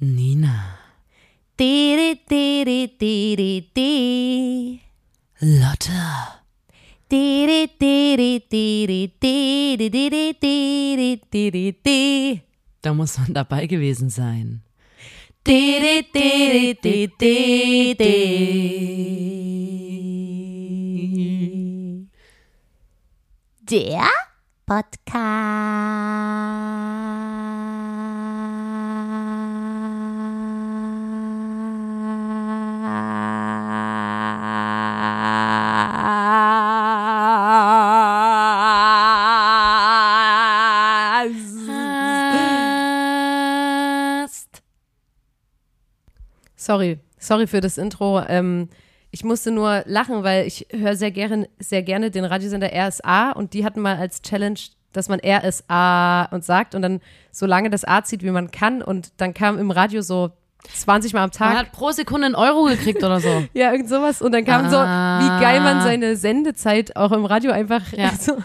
Nina. Lotte. Da muss man dabei gewesen sein. Der? Sorry, sorry für das Intro. Ähm, ich musste nur lachen, weil ich höre sehr gerne, sehr gerne den Radiosender RSA und die hatten mal als Challenge, dass man RSA und sagt und dann so lange das A zieht, wie man kann und dann kam im Radio so 20 Mal am Man Tag. hat pro Sekunde einen Euro gekriegt oder so. Ja, irgend sowas. Und dann kam so, wie geil man seine Sendezeit auch im Radio einfach. Ja. So,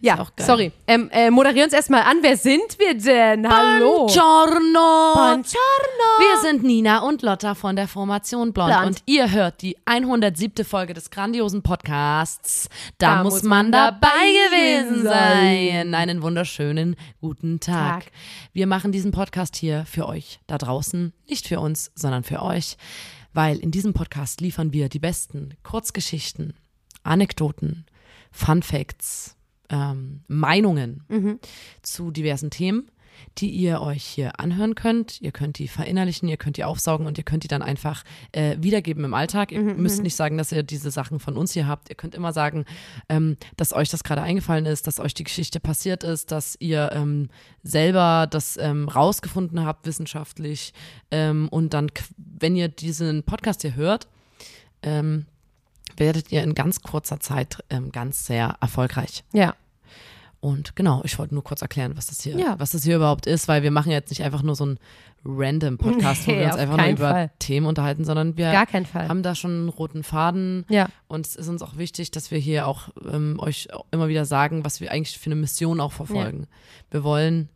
ja, auch geil. sorry. Ähm, äh, moderieren uns erstmal an. Wer sind wir denn? Hallo. Buongiorno. Buongiorno. Wir sind Nina und Lotta von der Formation Blond, Blond. und ihr hört die 107. Folge des grandiosen Podcasts. Da, muss man dabei gewesen sein. Einen wunderschönen guten Tag. Tag. Wir machen diesen Podcast hier für euch da draußen, nicht für uns, sondern für euch, weil in diesem Podcast liefern wir die besten Kurzgeschichten, Anekdoten, Fun Facts, ähm, Meinungen zu diversen Themen, die ihr euch hier anhören könnt. Ihr könnt die verinnerlichen, ihr könnt die aufsaugen und ihr könnt die dann einfach äh, wiedergeben im Alltag. Ihr müsst nicht sagen, dass ihr diese Sachen von uns hier habt. Ihr könnt immer sagen, ähm, dass euch das gerade eingefallen ist, dass euch die Geschichte passiert ist, dass ihr ähm, selber das ähm, rausgefunden habt wissenschaftlich ähm, und dann, wenn ihr diesen Podcast hier hört, ähm, werdet ihr in ganz kurzer Zeit ähm, ganz sehr erfolgreich. Ja. Und genau, ich wollte nur kurz erklären, was das hier, Ja. was das hier überhaupt ist, weil wir machen jetzt nicht einfach nur so einen random Podcast, wo Nee, wir uns einfach nur über Fall. Themen unterhalten, sondern wir haben da schon einen roten Faden. Ja. Und es ist uns auch wichtig, dass wir hier auch ähm, euch immer wieder sagen, was wir eigentlich für eine Mission auch verfolgen. Wir wollen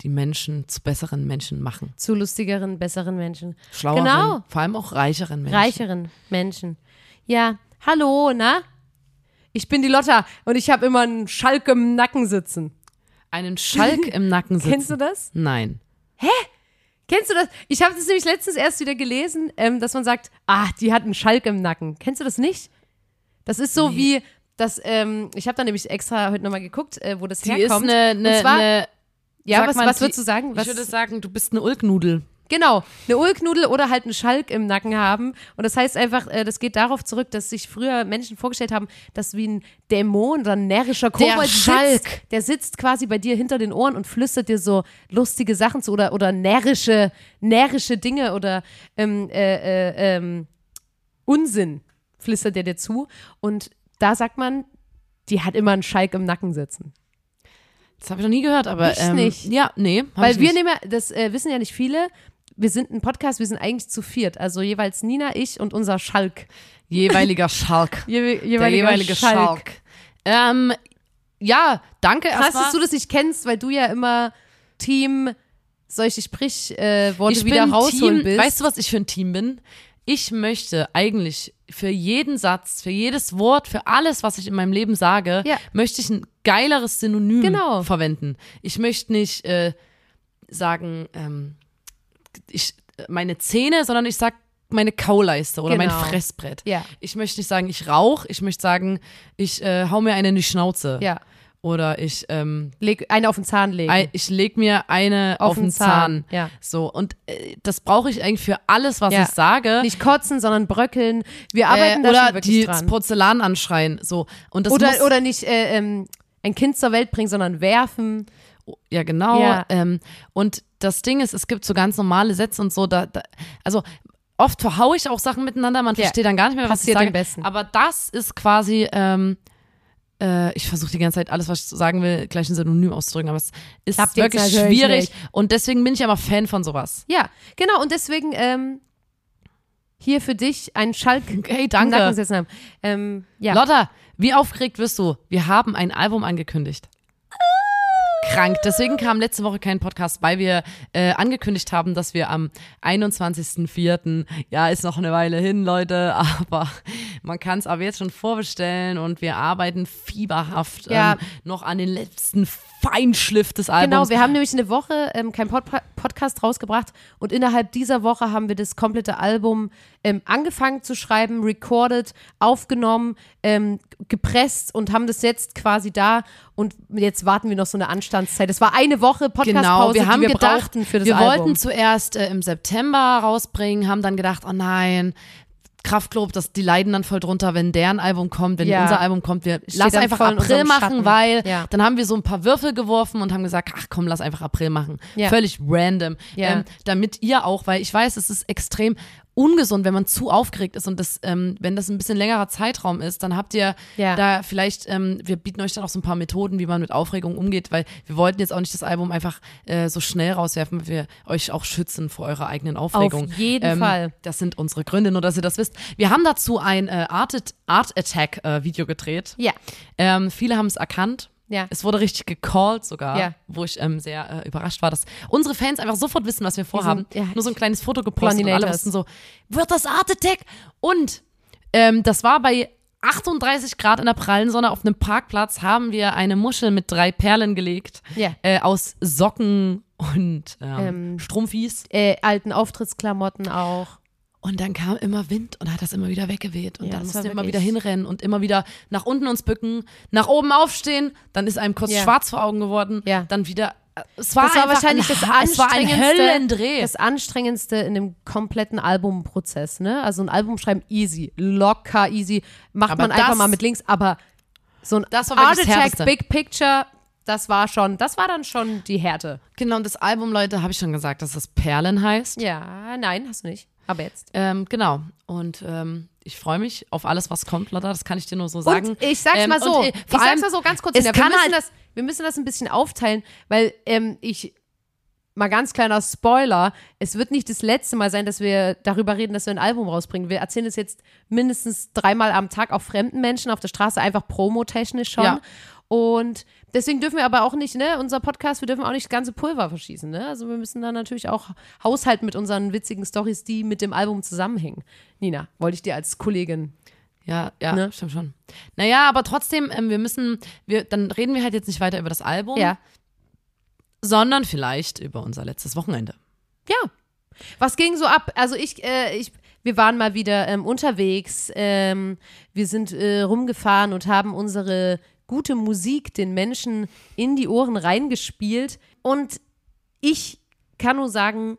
die Menschen zu besseren Menschen machen. Zu lustigeren, besseren Menschen. Schlaueren, Genau. vor allem auch reicheren Menschen. Reicheren Menschen. Ja. Hallo, na? Ich bin die Lotta und ich habe immer einen Schalk im Nacken sitzen. Einen Schalk im Nacken sitzen. Kennst du das? Nein. Kennst du das? Ich habe das nämlich letztens erst wieder gelesen, ähm, dass man sagt, ah, die hat einen Schalk im Nacken. Kennst du das nicht? Das ist so wie, das, ähm, ich habe da nämlich extra heute nochmal geguckt, äh, wo das Die herkommt. ist eine, eine, Und zwar, eine ja, was, mal, was würdest du sagen? Was, ich würde sagen, du bist eine Ulknudel. Genau, eine Ulknudel oder halt einen Schalk im Nacken haben. Und das heißt einfach, äh, das geht darauf zurück, dass sich früher Menschen vorgestellt haben, dass wie ein Dämon oder ein närrischer Kobold Schalk. sitzt. Der sitzt quasi bei dir hinter den Ohren und flüstert dir so lustige Sachen zu oder, oder närrische, närrische Dinge oder ähm, äh, äh, ähm, Unsinn flüstert der dir zu. Und da sagt man, die hat immer einen Schalk im Nacken sitzen. Das habe ich noch nie gehört, aber Ich ähm, nicht. Ja, nee. Weil wir nicht. nehmen ja, das äh, wissen ja nicht viele, wir sind ein Podcast, wir sind eigentlich zu viert. Also jeweils Nina, ich und unser Schalk. jeweiliger Schalk. Je, Der jeweiliger jeweilige Schalk. Ähm, ja, danke Krass, erstmal. dass du das nicht kennst, weil du ja immer Team solche Sprichworte äh, wieder rausholen Team, bist. Weißt du, was ich für ein Team bin? Ich möchte eigentlich für jeden Satz, für jedes Wort, für alles, was ich in meinem Leben sage, Ja. möchte ich ein geileres Synonym Genau. verwenden. Ich möchte nicht äh, sagen, ähm, ich, meine Zähne, sondern ich sag meine Kauleiste oder Genau. mein Fressbrett. Ja. Ich möchte nicht sagen, ich rauche, ich möchte sagen, ich äh, hau mir eine in die Schnauze. Ja. Oder ich, ähm, Leg, eine auf den Zahn legen. ei- ich leg mir eine auf, Auf den Zahn. Zahn, ja. So, und äh, das brauche ich eigentlich für alles, was Ja. ich sage. nicht kotzen, sondern bröckeln. Wir äh, arbeiten da oder schon wirklich die dran. Porzellan anschreien. So. Und das Oder, muss, oder nicht äh, ähm, ein Kind zur Welt bringen, sondern werfen. Ja, genau. Ja. Ähm, und das Ding ist, es gibt so ganz normale Sätze und so. Da, da, also oft verhaue ich auch Sachen miteinander, man Ja. versteht dann gar nicht mehr, was Passiert ich sage. am besten. Aber das ist quasi, ähm, äh, ich versuche die ganze Zeit alles, was ich sagen will, gleich ein Synonym auszudrücken, aber es ist Klappt wirklich schwierig. nicht. Und deswegen bin ich aber Fan von sowas. Ja, genau. Und deswegen ähm, hier für dich einen Schalk Hey, danke. Haben. Ähm, ja. Lotta, wie aufgeregt wirst du? Wir haben ein Album angekündigt. Krank. Deswegen kam letzte Woche kein Podcast, weil wir äh, angekündigt haben, dass wir am 21.04., ja, ist noch eine Weile hin, Leute, aber man kann es aber jetzt schon vorbestellen und wir arbeiten fieberhaft Ja. ähm, noch an den letzten Feinschliff des Albums. Genau, wir haben nämlich eine Woche ähm, keinen Pod Podcast rausgebracht und innerhalb dieser Woche haben wir das komplette Album ähm, angefangen zu schreiben, recorded, aufgenommen, ähm, gepresst und haben das jetzt quasi da und jetzt warten wir noch so eine Anstandszeit. Es war eine Woche Podcastpause, Genau, wir haben die wir gedacht, brauchten für das wir Album. wollten zuerst äh, im September rausbringen, haben dann gedacht, oh nein, Kraftklub, das, die leiden dann voll drunter, wenn deren Album kommt, wenn Ja. unser Album kommt. Wir Steht lass einfach April machen, Schatten. weil Ja. dann haben wir so ein paar Würfel geworfen und haben gesagt, ach komm, lass einfach April machen. Ja. Völlig random. Ähm, damit ihr auch, weil ich weiß, es ist extrem ungesund, wenn man zu aufgeregt ist und das, ähm, wenn das ein bisschen längerer Zeitraum ist, dann habt ihr Ja. da vielleicht, ähm, wir bieten euch dann auch so ein paar Methoden, wie man mit Aufregung umgeht, weil wir wollten jetzt auch nicht das Album einfach äh, so schnell rauswerfen, weil wir euch auch schützen vor eurer eigenen Aufregung. Auf jeden ähm, Fall. Das sind unsere Gründe, nur dass ihr das wisst. Wir haben dazu ein äh, Art, Art Attack äh, Video gedreht. Ja, Ähm, viele haben es erkannt. Ja. Es wurde richtig gecallt sogar, Ja. wo ich ähm, sehr äh, überrascht war, dass unsere Fans einfach sofort wissen, was wir vorhaben. ja. Nur so ein kleines Foto gepostet und alle wussten so, wird das Art Attack? Und ähm, das war bei 38 Grad in der prallen Sonne auf einem Parkplatz, haben wir eine Muschel mit drei Perlen gelegt Ja. äh, aus Socken und ähm, Ähm, Strumpfis. Äh, alten Auftrittsklamotten auch. Und dann kam immer Wind und hat das immer wieder weggeweht. Und Ja, dann mussten wir immer wieder hinrennen und immer wieder nach unten uns bücken, nach oben aufstehen. Dann ist einem kurz Ja. schwarz vor Augen geworden. Ja. Dann wieder. äh, Es war, Das war wahrscheinlich ein, das Ha- Es war ein anstrengendste, Höllendreh. das anstrengendste in dem kompletten Albumprozess, ne? Also ein Album schreiben easy, locker easy, macht Aber man einfach mal mit links, aber so ein Das war Art das Attack. Big Picture, das war schon, das war dann schon die Härte. genau, und das Album, Leute, habe ich schon gesagt, dass das Perlen heißt. Ja, nein, hast du nicht. Aber jetzt. Ähm, genau. Und ähm, ich freue mich auf alles, was kommt, Lotta. Das kann ich dir nur so sagen. Und ich sag's Ähm, mal so, ich vor sag's allem, mal so ganz kurz, es wir, kann müssen halt- das, wir müssen das ein bisschen aufteilen, weil ähm, ich, mal ganz kleiner Spoiler, es wird nicht das letzte Mal sein, dass wir darüber reden, dass wir ein Album rausbringen. Wir erzählen es jetzt mindestens dreimal am Tag auch fremden Menschen auf der Straße, einfach promotechnisch schon. Ja. Und deswegen dürfen wir aber auch nicht, ne, unser Podcast, wir dürfen auch nicht das ganze Pulver verschießen, ne? Also wir müssen dann natürlich auch haushalten mit unseren witzigen Stories, die mit dem Album zusammenhängen. Nina, wollte ich dir als Kollegin. Ja, ja, Ne? stimmt schon. Naja, aber trotzdem, ähm, wir müssen, wir, dann reden wir halt jetzt nicht weiter über das Album, Ja. sondern vielleicht über unser letztes Wochenende. Ja. Was ging so ab? Also ich, äh, ich, wir waren mal wieder ähm, unterwegs. Ähm, wir sind äh, rumgefahren und haben unsere gute Musik den Menschen in die Ohren reingespielt. Und ich kann nur sagen,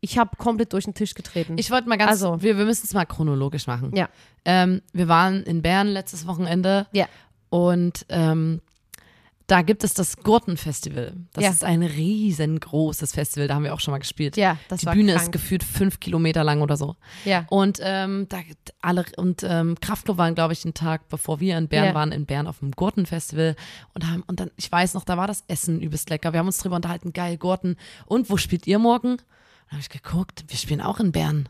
ich habe komplett durch den Tisch getreten. Ich wollte mal ganz, Also. wir, wir müssen es mal chronologisch machen. ja, Ähm, wir waren in Bern letztes Wochenende ja, und ähm, da gibt es das Gurtenfestival. Das Ja. ist ein riesengroßes Festival, da haben wir auch schon mal gespielt. ja, das Die war Bühne ist krank. gefühlt fünf Kilometer lang oder so. Ja, Und ähm, da gibt alle und ähm, Kraftklub waren, glaube ich, einen Tag, bevor wir in Bern Ja. waren, in Bern auf dem Gurtenfestival und haben und dann, ich weiß noch, da war das Essen übelst lecker. Wir haben uns drüber unterhalten, geil Gurten. Und wo spielt ihr morgen? Dann habe ich geguckt, wir spielen auch in Bern.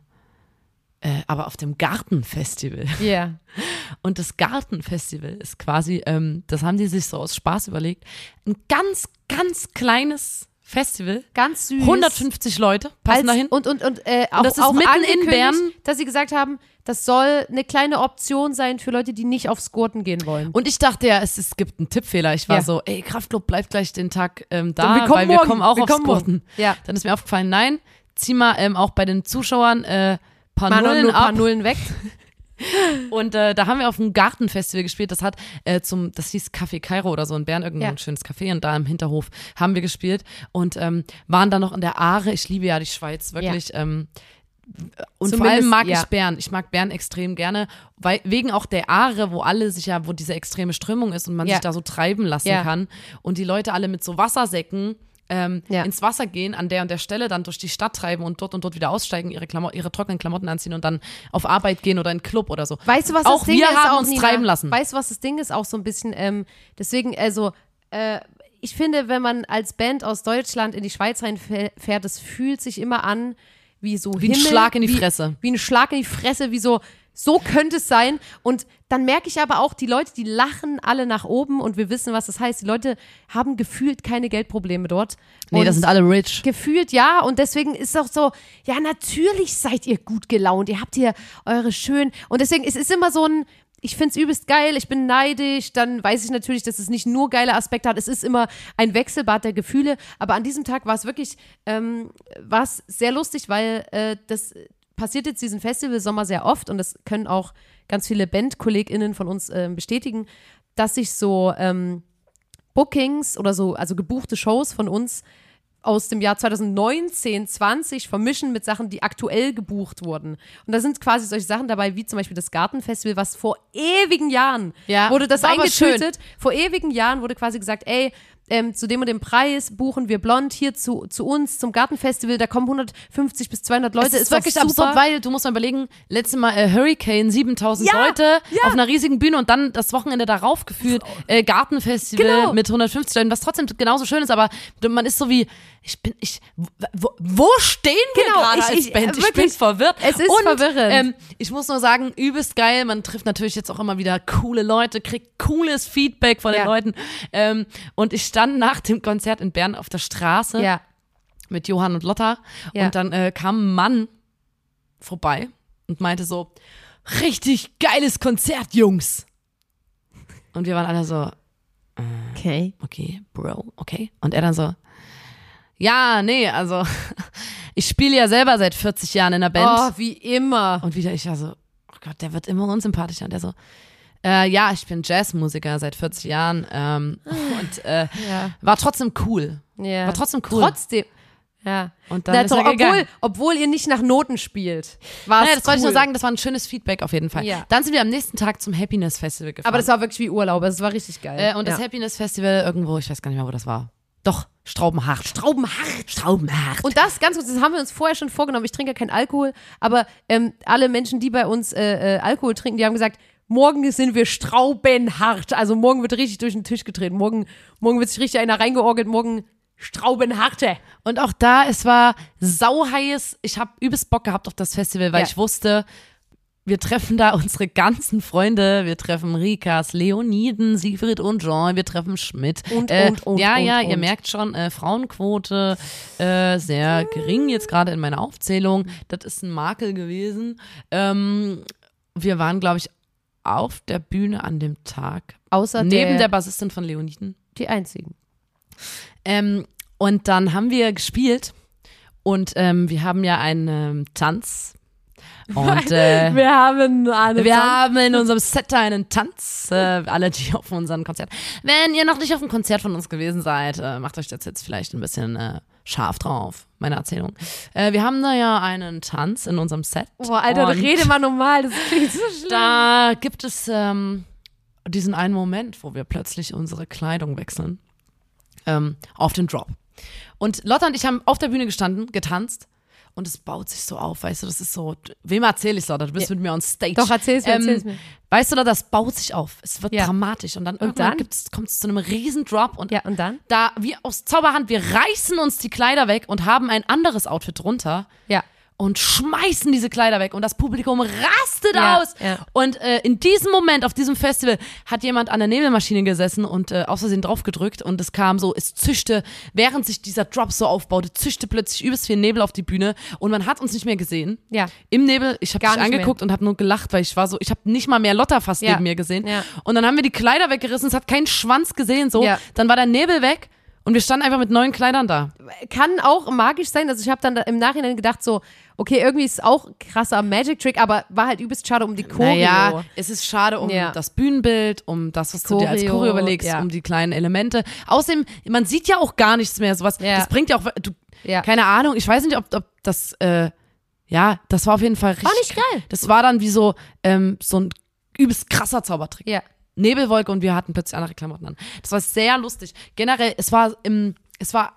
Äh, aber auf dem Gartenfestival. ja, Und das Gartenfestival ist quasi, ähm, das haben die sich so aus Spaß überlegt, ein ganz, ganz kleines Festival. ganz süß. 150 Leute passen Als, dahin. Und, und, und äh, auch, das ist auch mitten in Bern. dass sie gesagt haben, das soll eine kleine Option sein für Leute, die nicht aufs Gurten gehen wollen. Und ich dachte ja, es, es gibt einen Tippfehler. Ich war Ja. so, ey, Kraftclub bleibt gleich den Tag ähm, da, wir kommen weil wir morgen. kommen auch Wir aufs kommen. Gurten. Ja. Dann ist mir aufgefallen, nein, zieh mal ähm, auch bei den Zuschauern äh, paar Mal noch Nullen paar. Nullen weg. Und äh, da haben wir auf dem Gartenfestival gespielt. Das hat äh, zum, das hieß Café Kairo oder so in Bern, irgendein Ja. schönes Café. Und da im Hinterhof haben wir gespielt und ähm, waren dann noch in der Aare. Ich liebe ja die Schweiz, wirklich. Ähm, und vor Zumindest, allem mag ja. ich Bern. Ich mag Bern extrem gerne, weil wegen auch der Aare, wo alle sich ja, wo diese extreme Strömung ist und man Ja. sich da so treiben lassen Ja. kann und die Leute alle mit so Wassersäcken ähm, Ja. ins Wasser gehen, an der und der Stelle dann durch die Stadt treiben und dort und dort wieder aussteigen, ihre, Klamo ihre trockenen Klamotten anziehen und dann auf Arbeit gehen oder in einen Club oder so. Weißt du, was auch das Ding wir ist? haben auch, uns Nina? treiben lassen. Weißt du, was das Ding ist? Auch so ein bisschen, ähm, deswegen, also, äh, ich finde, wenn man als Band aus Deutschland in die Schweiz reinfährt, das fühlt sich immer an wie so Wie ein Himmel, Schlag in die wie, Fresse. Wie ein Schlag in die Fresse, wie so, so könnte es sein. Und dann merke ich aber auch, die Leute, die lachen alle nach oben und wir wissen, was das heißt. Die Leute haben gefühlt keine Geldprobleme dort. Nee, und das sind alle rich. Gefühlt ja. Und deswegen ist auch so, ja, natürlich seid ihr gut gelaunt. Ihr habt hier eure schönen. Und deswegen, es ist immer so ein, ich finde es übelst geil, ich bin neidisch, dann weiß ich natürlich, dass es nicht nur geile Aspekte hat, es ist immer ein Wechselbad der Gefühle, aber an diesem Tag war es wirklich, ähm, war es sehr lustig, weil äh, das passiert jetzt diesen Festival Sommer sehr oft und das können auch ganz viele BandkollegInnen von uns äh, bestätigen, dass sich so ähm, Bookings oder so, also gebuchte Shows von uns aus dem Jahr 2019, 20 vermischen mit Sachen, die aktuell gebucht wurden. Und da sind quasi solche Sachen dabei, wie zum Beispiel das Gartenfestival, was vor ewigen Jahren Ja, wurde das eingetütet. Vor ewigen Jahren wurde quasi gesagt, ey, ähm, zu dem und dem Preis buchen wir blond hier zu, zu uns zum Gartenfestival, da kommen 150 bis 200 Leute. Es ist doch wirklich super. absurd, weil du musst mal überlegen, letztes Mal äh, Hurricane, 7000 Ja, Leute ja. auf einer riesigen Bühne und dann das Wochenende darauf gefühlt äh, Gartenfestival Genau. mit 150 Leuten, was trotzdem genauso schön ist, aber man ist so wie, ich bin, ich, wo, wo stehen wir Genau, gerade ich- als ich- Band? Ich bin wirklich, verwirrt. es ist und, verwirrend. Ähm, ich muss nur sagen, übelst geil, man trifft natürlich jetzt auch immer wieder coole Leute, kriegt cooles Feedback von den Ja. Leuten ähm, und ich stand nach dem Konzert in Bern auf der Straße Ja. mit Johann und Lotta. Ja. Und dann äh, kam ein Mann vorbei und meinte so, richtig geiles Konzert, Jungs. Und wir waren alle so, Okay. okay, Bro, okay. Und er dann so, ja, nee, also ich spiele ja selber seit 40 Jahren in der Band. Oh, wie immer. Und wieder ich ja so, oh Gott, der wird immer unsympathischer. Und der so, äh, ja, ich bin Jazzmusiker seit 40 Jahren ähm, und äh, Ja. war trotzdem cool. Ja. War trotzdem cool. Trotzdem. Ja. Und dann Na, ist doch, er gegangen. obwohl, obwohl ihr nicht nach Noten spielt. War Naja, es das wollte ich cool. nur sagen, das war ein schönes Feedback auf jeden Fall. Ja. Dann sind wir am nächsten Tag zum Happiness Festival gefahren. Aber das war wirklich wie Urlaub. Das war richtig geil. äh, und das. Happiness Festival irgendwo, ich weiß gar nicht mehr, wo das war. Doch, Straubenhart. Straubenhart. Straubenhart. Und das, ganz kurz, das haben wir uns vorher schon vorgenommen. Ich trinke ja keinen Alkohol, aber ähm, alle Menschen, die bei uns äh, äh, Alkohol trinken, die haben gesagt, morgen sind wir straubenhart. Also morgen wird richtig durch den Tisch getreten. Morgen, morgen wird sich richtig einer reingeorgelt. Morgen straubenharte. Und auch da, es war sauheiß. Ich habe übelst Bock gehabt auf das Festival, weil Ja. ich wusste, wir treffen da unsere ganzen Freunde. Wir treffen Rikas, Leoniden, Siegfried und Jean. Wir treffen Schmidt. Und, äh, und, und, Ja, und, ja, und. ihr merkt schon, äh, Frauenquote äh, sehr gering jetzt gerade in meiner Aufzählung. Das ist ein Makel gewesen. Ähm, wir waren, glaube ich, auf der Bühne an dem Tag. Außer Neben der der, Bassistin von Leoniden. die einzigen. Ähm, und dann haben wir gespielt und ähm, wir haben ja einen ähm, Tanz. Und äh, Wir haben eine wir haben in unserem Set einen Tanz. Äh, alle, die auf unseren Konzert. Wenn ihr noch nicht auf einem Konzert von uns gewesen seid, äh, macht euch das jetzt vielleicht ein bisschen äh, scharf drauf, meine Erzählung. Äh, wir haben da ja einen Tanz in unserem Set. Boah, Alter, rede mal normal. Das klingt so schlimm. da gibt es ähm, diesen einen Moment, wo wir plötzlich unsere Kleidung wechseln. Ähm, auf den Drop. Und Lotta und ich haben auf der Bühne gestanden, getanzt. Und es baut sich so auf, weißt du, das ist so, wem erzähle ich Lotta? Du bist mit mir on stage. Doch, erzähl's mir, erzähl's mir. Weißt du, das baut sich auf. Es wird Ja. dramatisch. Und dann irgendwann dann? kommt es zu einem riesen Drop und Ja, und dann? da, wie aus Zauberhand, wir reißen uns die Kleider weg und haben ein anderes Outfit drunter Ja. Und schmeißen diese Kleider weg und das Publikum rastet Ja, aus. ja. Und äh, in diesem Moment, auf diesem Festival, hat jemand an der Nebelmaschine gesessen und äh, aus Versehen draufgedrückt und es kam so, es zischte, während sich dieser Drop so aufbaute, zischte plötzlich übelst viel Nebel auf die Bühne und man hat uns nicht mehr gesehen. Ja. Im Nebel, ich habe dich nicht mehr. angeguckt und habe nur gelacht, weil ich war so, ich habe nicht mal mehr Lotta fast Ja. neben mir gesehen. Ja. Und dann haben wir die Kleider weggerissen, es hat keinen Schwanz gesehen, so. Ja. Dann war der Nebel weg und wir standen einfach mit neuen Kleidern da. kann auch magisch sein. Also ich habe dann da im Nachhinein gedacht so, okay, irgendwie ist es auch krasser Magic Trick, aber war halt übelst schade um die Choreo. Naja, es ist schade um Ja. das Bühnenbild, um das, was du dir als Choreo, Choreo überlegst, ja. um die kleinen Elemente. Außerdem, man sieht ja auch gar nichts mehr. Sowas, Ja. das bringt ja auch, du, Ja. keine Ahnung, ich weiß nicht, ob, ob das, äh, ja, das war auf jeden Fall richtig. nicht geil. Das war dann wie so, ähm, so ein übelst krasser Zaubertrick. Ja. Nebelwolke und wir hatten plötzlich andere Klamotten an. Das war sehr lustig. Generell, es war im, es war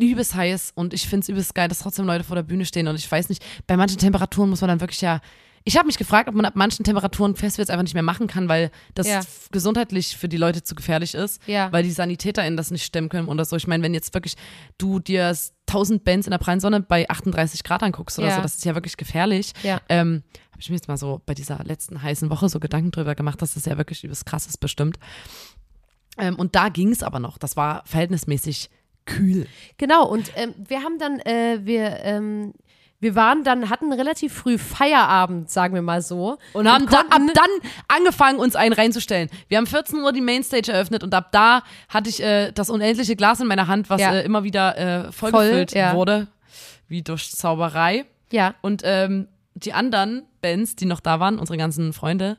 übelst heiß und ich finde es übelst geil, dass trotzdem Leute vor der Bühne stehen und ich weiß nicht, bei manchen Temperaturen muss man dann wirklich ja. Ich habe mich gefragt, ob man ab manchen Temperaturen Festivals einfach nicht mehr machen kann, weil das Ja. gesundheitlich für die Leute zu gefährlich ist, Ja. weil die SanitäterInnen das nicht stemmen können oder so. Ich meine, wenn jetzt wirklich du dir s- tausend Bands in der prallen Sonne bei 38 Grad anguckst oder Ja. so. Das ist ja wirklich gefährlich. Ja. Ähm, habe ich mir jetzt mal so bei dieser letzten heißen Woche so Gedanken drüber gemacht, dass das ja wirklich übelst krass ist bestimmt. Ähm, und da ging es aber noch. Das war verhältnismäßig kühl. Genau, und ähm, wir haben dann, äh, wir, ähm, wir waren dann, hatten relativ früh Feierabend, sagen wir mal so. Und haben da, ab dann angefangen, uns einen reinzustellen. Wir haben 14 Uhr die Mainstage eröffnet und ab da hatte ich äh, das unendliche Glas in meiner Hand, was Ja. äh, immer wieder äh, vollgefüllt Voll, ja. wurde, wie durch Zauberei. Ja, Und ähm, die anderen Bands, die noch da waren, unsere ganzen Freunde,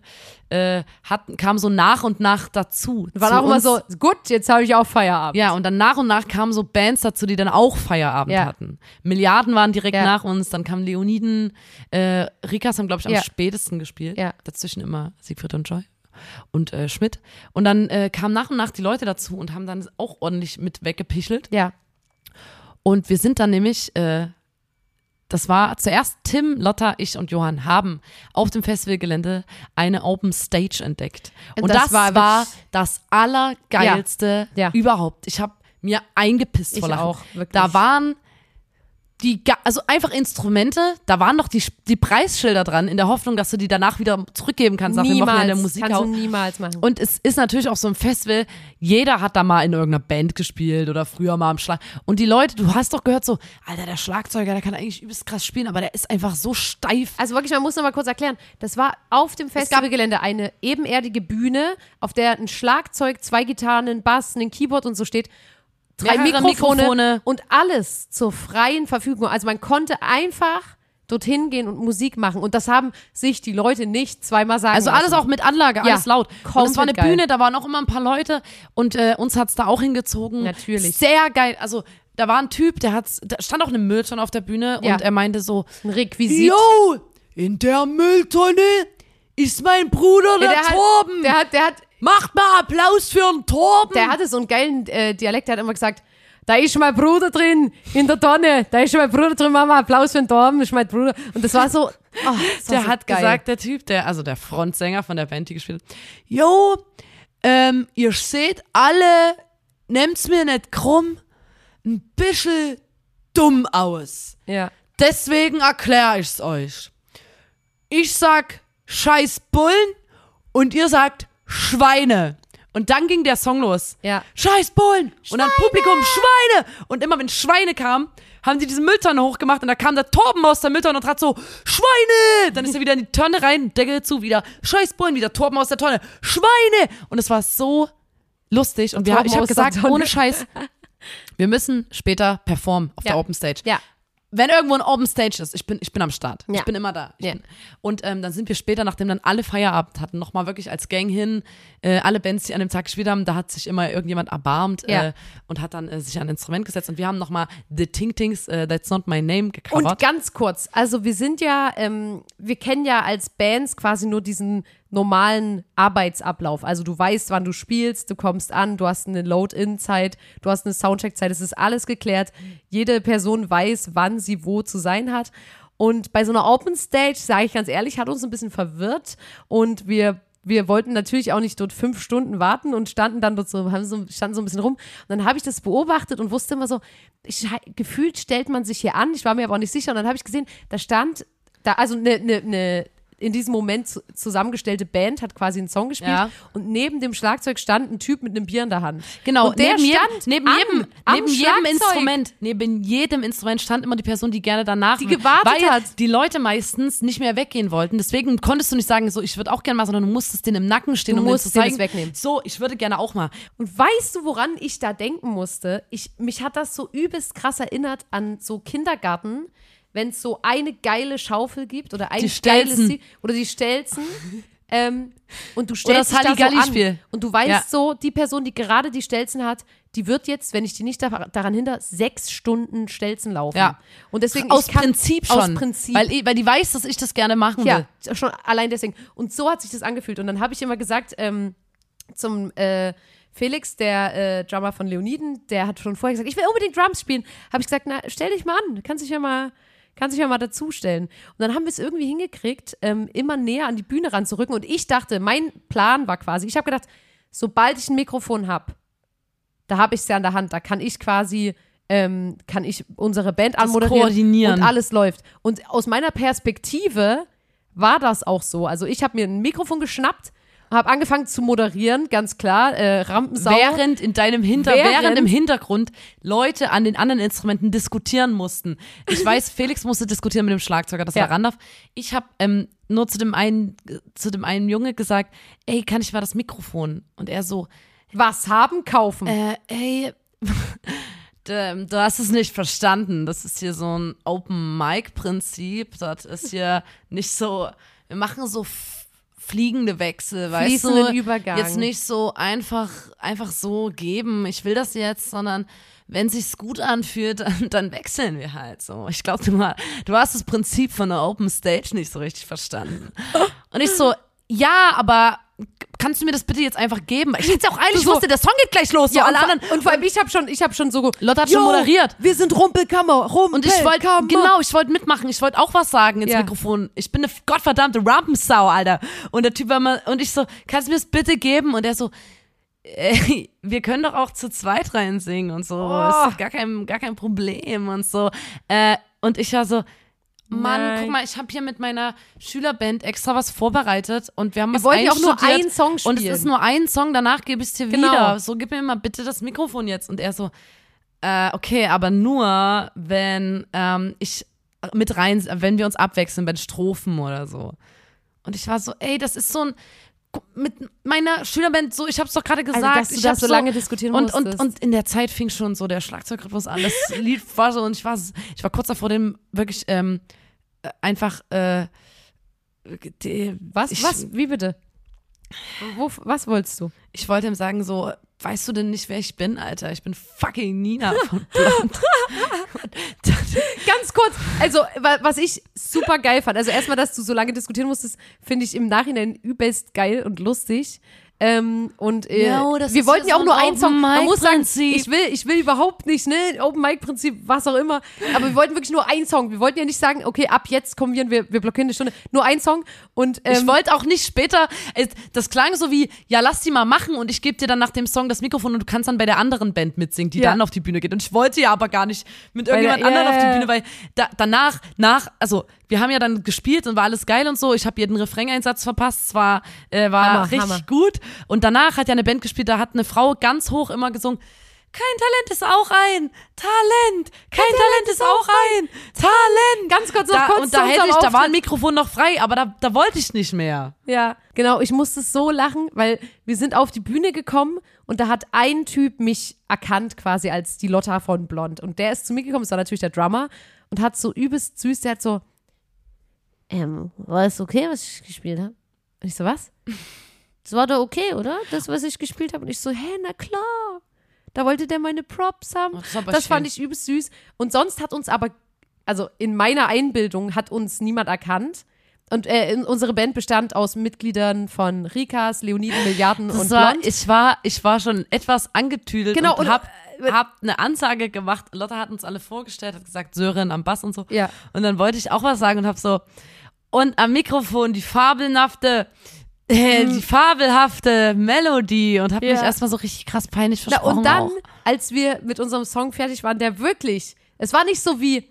äh, hatten, kamen so nach und nach dazu. war auch immer so, gut, jetzt habe ich auch Feierabend. Ja, und dann nach und nach kamen so Bands dazu, die dann auch Feierabend Ja. hatten. Milliarden waren direkt Ja. nach uns, dann kamen Leoniden, äh, Rikas haben, glaube ich, am Ja. spätesten gespielt. Ja. Dazwischen immer Siegfried und Joy und äh, Schmidt. Und dann äh, kamen nach und nach die Leute dazu und haben dann auch ordentlich mit weggepichelt. Ja, Und wir sind dann nämlich, äh, das war zuerst Tim, Lotta, ich und Johann haben auf dem Festivalgelände eine Open Stage entdeckt. Und, Und das, das war, war das allergeilste Ja. Ja. überhaupt. Ich habe mir eingepisst Ich vor Lachen. auch, wirklich. Da waren die, also einfach Instrumente, da waren noch die, die Preisschilder dran, in der Hoffnung, dass du die danach wieder zurückgeben kannst nach dem Wochenende der niemals, Musik. kannst du niemals machen. Und es ist natürlich auch so ein Festival, jeder hat da mal in irgendeiner Band gespielt oder früher mal am Schlag. Und die Leute, du hast doch gehört so, Alter, der Schlagzeuger, der kann eigentlich übelst krass spielen, aber der ist einfach so steif. Also wirklich, man muss noch mal kurz erklären. Das war auf dem Festivalgelände eine ebenerdige Bühne, auf der ein Schlagzeug, zwei Gitarren, ein Bass, ein Keyboard und so steht. Drei Mikrofone, Mikrofone. und alles zur freien Verfügung. Also man konnte einfach dorthin gehen und Musik machen. Und das haben sich die Leute nicht zweimal sagen Also alles lassen. auch mit Anlage, alles Ja, laut. Und es war eine geil. Bühne, da waren auch immer ein paar Leute und äh, uns hat's da auch hingezogen. Natürlich. Sehr geil. Also da war ein Typ, der hat's, da stand auch eine Mülltonne auf der Bühne Ja. und er meinte so, ein Requisit. Yo, in der Mülltonne ist mein Bruder, Ja, der, der, Torben. hat, der hat, der hat, Macht mal Applaus für den Torben. der hatte so einen geilen äh, Dialekt, der hat immer gesagt, da ist mein Bruder drin, in der Tonne, da ist mein Bruder drin, Mama, Applaus für den Torben, ist mein Bruder. Und das war so, oh, das war der so hat geil. gesagt, der Typ, der, also der Frontsänger von der Band, die gespielt hat, Jo, ähm, ihr seht alle, nehmt's mir nicht krumm, ein bisschen dumm aus. ja. Deswegen erkläre ich's euch. Ich sag scheiß Bullen und ihr sagt Schweine. Und dann ging der Song los. Ja. Scheiß Bullen. Und dann Publikum Schweine. Und immer wenn Schweine kamen, haben die diese Mülltonne hochgemacht und da kam der Torben aus der Mülltonne und hat so Schweine. Dann ist er wieder in die Tonne rein, Deckel zu, wieder Scheiß Bullen, wieder Torben aus der Tonne. Schweine. Und es war so lustig und wir, Torben ich habe gesagt, ohne Scheiß, wir müssen später performen auf Ja. der Open Stage Ja. Wenn irgendwo ein Open Stage ist, ich bin, ich bin am Start. Ja. Ich bin immer da. Ja. bin, und ähm, dann sind wir später, nachdem dann alle Feierabend hatten, nochmal wirklich als Gang hin, äh, alle Bands, die an dem Tag gespielt haben, da hat sich immer irgendjemand erbarmt Ja. äh, und hat dann äh, sich an ein Instrument gesetzt. Und wir haben nochmal The Ting Tings, äh, That's Not My Name Und gecovert. ganz kurz, also wir sind ja, ähm, wir kennen ja als Bands quasi nur diesen normalen Arbeitsablauf. Also du weißt, wann du spielst, du kommst an, du hast eine Load-In-Zeit, du hast eine Soundcheck-Zeit, es ist alles geklärt. Jede Person weiß, wann sie wo zu sein hat. Und bei so einer Open Stage, sage ich ganz ehrlich, hat uns ein bisschen verwirrt und wir wir wollten natürlich auch nicht dort fünf Stunden warten und standen dann dort so, haben so, standen so ein bisschen rum. Und dann habe ich das beobachtet und wusste immer so, ich, gefühlt stellt man sich hier an, ich war mir aber auch nicht sicher. Und dann habe ich gesehen, da stand, da, also eine ne, ne in diesem Moment zu- zusammengestellte Band hat quasi einen Song gespielt Ja. und neben dem Schlagzeug stand ein Typ mit einem Bier in der Hand. Genau, und der neben, stand jedem, neben an, jedem, am neben jedem. Instrument, neben jedem Instrument stand immer die Person, die gerne danach Die gewartet weil hat. die Leute meistens nicht mehr weggehen wollten. Deswegen konntest du nicht sagen, so ich würde auch gerne mal, sondern du musstest den im Nacken stehen, Du um musstest den den zu zeigen. wegnehmen. So, ich würde gerne auch mal. Und weißt du, woran ich da denken musste? Ich, mich hat das so übelst krass erinnert an so Kindergarten, wenn es so eine geile Schaufel gibt oder ein geiles Stelzen. Sie- oder die Stelzen. ähm, und du Oder stellst das dich da so an und du weißt Ja. so, die Person, die gerade die Stelzen hat, die wird jetzt, wenn ich die nicht da, daran hinder, sechs Stunden Stelzen laufen. Ja. Und deswegen Aus kann, Prinzip schon. Aus Prinzip. Weil, weil die weiß, dass ich das gerne machen will. Ja, schon allein deswegen. Und so hat sich das angefühlt. Und dann habe ich immer gesagt, ähm, zum äh, Felix, der äh, Drummer von Leoniden, der hat schon vorher gesagt, ich will unbedingt Drums spielen. Habe ich gesagt, na, stell dich mal an, kannst dich ja mal, kannst dich ja mal dazustellen. Und dann haben wir es irgendwie hingekriegt, ähm, immer näher an die Bühne ranzurücken. Und ich dachte, mein Plan war quasi, ich habe gedacht, sobald ich ein Mikrofon habe, da habe ich es ja in der Hand, da kann ich quasi ähm, kann ich unsere Band anmoderieren koordinieren. und alles läuft. Und aus meiner Perspektive war das auch so. Also ich habe mir ein Mikrofon geschnappt, habe angefangen zu moderieren, ganz klar, äh, Rampensau. Während in deinem Hinter Während- während, im Hintergrund Leute an den anderen Instrumenten diskutieren mussten. Ich weiß, Felix musste diskutieren mit dem Schlagzeuger, das Ja. war Randolph. Ich habe ähm, nur zu dem einen zu dem einen Junge gesagt, ey, kann ich mal das Mikrofon? Und er so, Was haben, kaufen. äh, ey, du, du hast es nicht verstanden. Das ist hier so ein Open Mic Prinzip. Das ist hier nicht so. Wir machen so fliegende Wechsel, weißt du? Übergang. Jetzt nicht so einfach einfach so geben. Ich will das jetzt, sondern wenn sich's gut anfühlt, dann, dann wechseln wir halt so. Ich glaube, du, du hast das Prinzip von der Open Stage nicht so richtig verstanden. Und ich so, ja, aber kannst du mir das bitte jetzt einfach geben? Ich hätte auch eilig, ich so- wusste, der Song geht gleich los. So, ja, alle und, vor- anderen. und vor allem ich habe schon, ich habe schon so Lotte hat schon moderiert. Wir sind Rumpelkammer, Rumpelkammer. Und ich wollte, genau, ich wollte mitmachen. Ich wollte auch was sagen ins Ja. Mikrofon. Ich bin eine gottverdammte Rampensau, Alter. Und der Typ war mal, und ich so, kannst du mir das bitte geben? Und er so, ey, wir können doch auch zu zweit rein singen und so. Oh. Ist gar kein, gar kein Problem und so. Äh, und ich war so, Mann, Nein. guck mal, ich habe hier mit meiner Schülerband extra was vorbereitet und wir haben was wollten auch nur einen Song Und es spielen. ist nur ein Song, danach gebe ich es dir Genau. wieder. So, gib mir mal bitte das Mikrofon jetzt. Und er so, äh, okay, aber nur, wenn ähm, ich mit rein, wenn wir uns abwechseln bei den Strophen oder so. Und ich war so, ey, das ist so ein mit meiner Schülerband so, ich hab's doch gerade gesagt, dass du ich da hab so lange diskutieren und, und, musstest. und in der Zeit fing schon so der Schlagzeugrhythmus an, das Lied war so und ich war, ich war kurz davor, dem wirklich ähm, äh, einfach äh, die, was, ich, was, wie bitte? Wo, was wolltest du? Ich wollte ihm sagen so, weißt du denn nicht, wer ich bin, Alter? Ich bin fucking Nina von Blond. Ganz kurz, also wa- was ich super geil fand, also erstmal, dass du so lange diskutieren musstest, finde ich im Nachhinein übelst geil und lustig. Ähm, und äh, Ja, oh, wir wollten ja auch nur ein einen Song. Man muss sagen, ich will, ich will überhaupt nicht, ne, Open Mic Prinzip, was auch immer. Aber wir wollten wirklich nur einen Song. Wir wollten ja nicht sagen, okay, ab jetzt kommen wir, und wir, wir blockieren eine Stunde. Nur ein Song. Und ähm, Ich wollte auch nicht später, äh, das klang so wie, ja, lass die mal machen und ich gebe dir dann nach dem Song das Mikrofon und du kannst dann bei der anderen Band mitsingen, die Ja. dann auf die Bühne geht. Und ich wollte ja aber gar nicht mit der- irgendjemand ja, anderen auf die. Bühne, weil da, danach, nach, also wir haben ja dann gespielt und war alles geil und so. Ich habe jeden Refrain-Einsatz verpasst, es war, äh, war Hammer, richtig Hammer. gut. Und danach hat ja eine Band gespielt, da hat eine Frau ganz hoch immer gesungen, kein Talent ist auch ein Talent. Kein Talent ist auch ein Talent. Ganz kurz da, kurz und da hätte ich, da war ein. Mikrofon noch frei, aber da, da wollte ich nicht mehr. Ja, genau. Ich musste so lachen, weil wir sind auf die Bühne gekommen und da hat ein Typ mich erkannt quasi als die Lotta von Blond. Und der ist zu mir gekommen, das war natürlich der Drummer und hat so übelst süß, der hat so, ähm, war es okay, was ich gespielt habe? Und ich so, was? Das war doch okay, oder? Das, was ich gespielt habe. Und ich so, hä, na klar. Da wollte der meine Props haben. Oh, das das fand ich übelst süß. Und sonst hat uns aber, also in meiner Einbildung hat uns niemand erkannt. Und äh, unsere Band bestand aus Mitgliedern von Rikas, Leoniden, Milliarden Das und war, Blond. ich war, ich war schon etwas angetüdelt Genau, und, und, hab, äh, hab eine Ansage gemacht. Lotta hat uns alle vorgestellt, hat gesagt, Sören am Bass und so. Ja. Und dann wollte ich auch was sagen und hab so, und am Mikrofon die fabelhafte, äh, die fabelhafte Melodie und hab Mhm. Ja. mich erstmal so richtig krass peinlich Na, versprochen. und dann, auch. als wir mit unserem Song fertig waren, der wirklich, es war nicht so wie,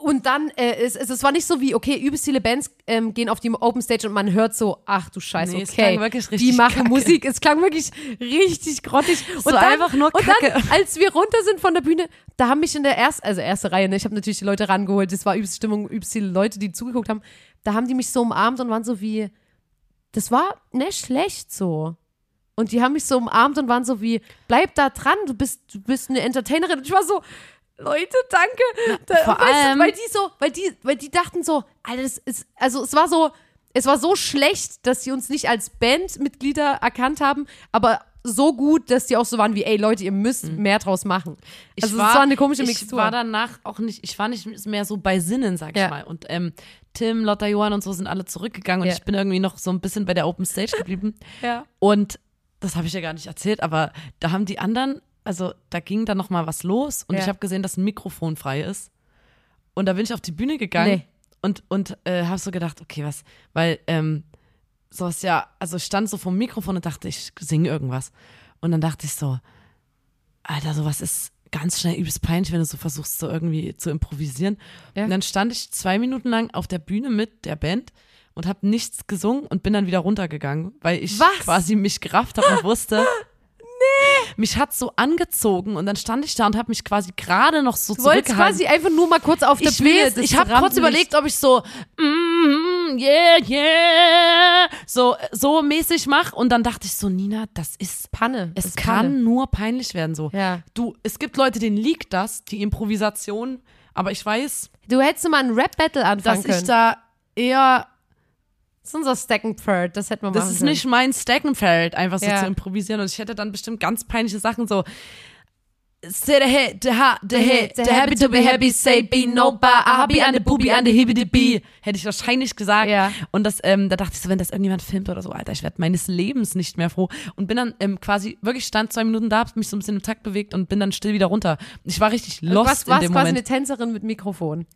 und dann, äh, es, es, es war nicht so wie, okay, übelst viele Bands ähm, gehen auf die Open Stage und man hört so, ach du Scheiße, Nee, es okay, klang wirklich die machen kacke. Musik, es klang wirklich richtig grottig. Und So dann, einfach nur Und Kacke. dann, als wir runter sind von der Bühne, da haben mich in der ersten, also erste Reihe, ne, ich habe natürlich die Leute rangeholt, das war übelst Stimmung, übelst viele Leute, die zugeguckt haben, da haben die mich so umarmt und waren so wie, das war nicht schlecht so. Und die haben mich so umarmt und waren so wie, bleib da dran, du bist, du bist eine Entertainerin. Und ich war so, Leute, danke. Da, vor allem- du, weil die so, weil die, weil die dachten so, Alter, das ist, also es war so, es war so schlecht, dass sie uns nicht als Bandmitglieder erkannt haben, aber so gut, dass die auch so waren wie, ey Leute, ihr müsst mehr draus machen. Also es war eine komische ich Mixtur. war danach auch nicht, ich war nicht mehr so bei Sinnen, sag ich Ja. mal. Und ähm, Tim, Lotta, Johann und so sind alle zurückgegangen und Ja. ich bin irgendwie noch so ein bisschen bei der Open Stage geblieben. ja. Und das habe ich ja gar nicht erzählt, aber da haben die anderen, also da ging dann noch mal was los und Ja. ich habe gesehen, dass ein Mikrofon frei ist. Und da bin ich auf die Bühne gegangen Nee. und, und äh, habe so gedacht, okay, was, weil ähm, so ja, also ich stand so vom Mikrofon und dachte, ich singe irgendwas. Und dann dachte ich so, Alter, sowas ist ganz schnell übelst peinlich, wenn du so versuchst, so irgendwie zu improvisieren. Ja. Und dann stand ich zwei Minuten lang auf der Bühne mit der Band und habe nichts gesungen und bin dann wieder runtergegangen, weil ich Was? quasi mich gerafft habe und wusste. mich hat so angezogen und dann stand ich da und habe mich quasi gerade noch so Du zurückgehalten. quasi einfach nur mal kurz auf der ich Bühne. weiß, ich habe kurz überlegt, ob ich so mm, yeah, yeah, so so mäßig mache und dann dachte ich so, Nina, das ist Panne. es ist kann Panne. nur peinlich werden so. Ja. Du, es gibt Leute, denen liegt das, die Improvisation, aber ich weiß, Du hättest mal ein Rap-Battle anfangen dass ich können. da eher, das ist unser Steckenpferd, das hätten wir das machen ist können. nicht mein Steckenfeld, einfach so Ja. zu improvisieren und ich hätte dann bestimmt ganz peinliche Sachen so Say the head, the ha, the head, the happy to be happy, say be no bar, happy and the booby and the the bee. Hätte ich wahrscheinlich gesagt. Ja. Und das, ähm, da dachte ich so, wenn das irgendjemand filmt oder so, Alter, ich werde meines Lebens nicht mehr froh. Und bin dann ähm, quasi wirklich stand zwei Minuten da, hab mich so ein bisschen im Takt bewegt und bin dann still wieder runter. Ich war richtig Du lost warst, in warst dem quasi Moment. eine Tänzerin mit Mikrofon.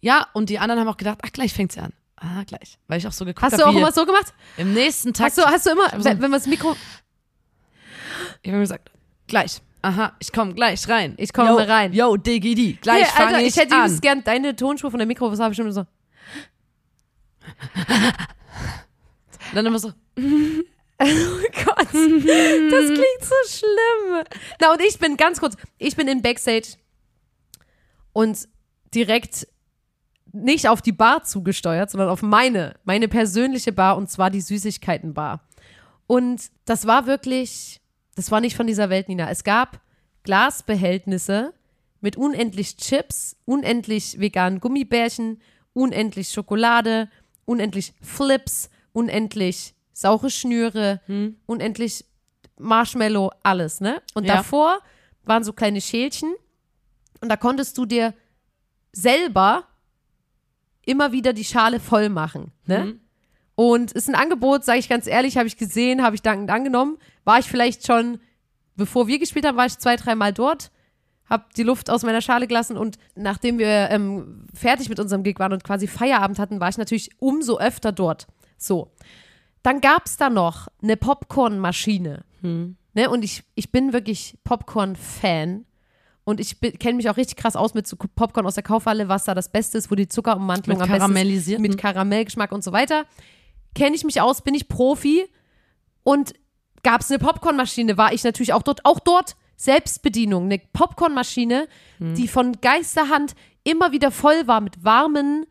Ja, und die anderen haben auch gedacht, ach, gleich fängt sie an. Ah, gleich. Weil ich auch so geguckt Hast habe, du auch immer so gemacht? im nächsten Tag. Hast du, hast du immer, so- wenn, wenn man das Mikro. ich habe gesagt, gleich. Aha, ich komme gleich rein. Ich komme Yo, rein. Yo, DGD, gleich Hey, fange ich, ich, hätte an. übelst gern deine Tonspur von der Mikro, was habe ich schon so. Dann immer so, Oh Gott, das klingt so schlimm. Na, und ich bin ganz kurz, ich bin in Backstage und direkt nicht auf die Bar zugesteuert, sondern auf meine, meine persönliche Bar und zwar die Süßigkeitenbar. Und das war wirklich, das war nicht von dieser Welt, Nina. Es gab Glasbehältnisse mit unendlich Chips, unendlich veganen Gummibärchen, unendlich Schokolade, unendlich Flips, unendlich saure Schnüre, unendlich Marshmallow, alles, ne? Und Ja. davor waren so kleine Schälchen und da konntest du dir selber immer wieder die Schale voll machen, ne? Und ist ein Angebot, sage ich ganz ehrlich, habe ich gesehen, habe ich dankend angenommen. War ich vielleicht schon, bevor wir gespielt haben, war ich zwei, dreimal dort, habe die Luft aus meiner Schale gelassen und nachdem wir ähm, fertig mit unserem Gig waren und quasi Feierabend hatten, war ich natürlich umso öfter dort. So. Dann gab es da noch eine Popcornmaschine. Ne? Und ich, ich bin wirklich Popcorn-Fan. Und ich kenne mich auch richtig krass aus mit so Popcorn aus der Kaufhalle, was da das Beste ist, wo die Zuckerummantelung Mit am besten ist, mit Karamellgeschmack und so weiter. Kenne ich mich aus, bin ich Profi. Und gab es eine Popcornmaschine, war ich natürlich auch dort, auch dort Selbstbedienung, eine Popcornmaschine, die von Geisterhand immer wieder voll war mit warmen,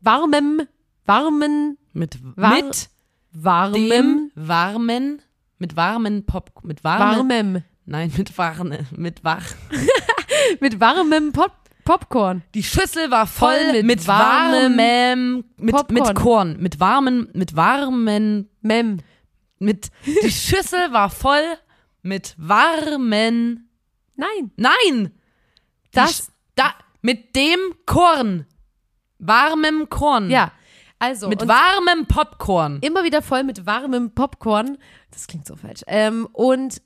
warmem, warmen, mit, War- mit warmem, warmen, mit warmen Pop, mit warmen, warmem, nein, mit warne, mit wach. mit warmem Pop Popcorn. Die Schüssel war voll, Voll mit mit, warmem warmem, mit, Popcorn. mit Korn, mit warmen, mit warmen, Mem. mit, die Schüssel war voll mit warmen, Nein. nein, Die Das- da, mit dem Korn, warmem Korn, Ja. Also. mit warmem Popcorn. immer wieder voll mit warmem Popcorn. Das klingt so falsch. Ähm, und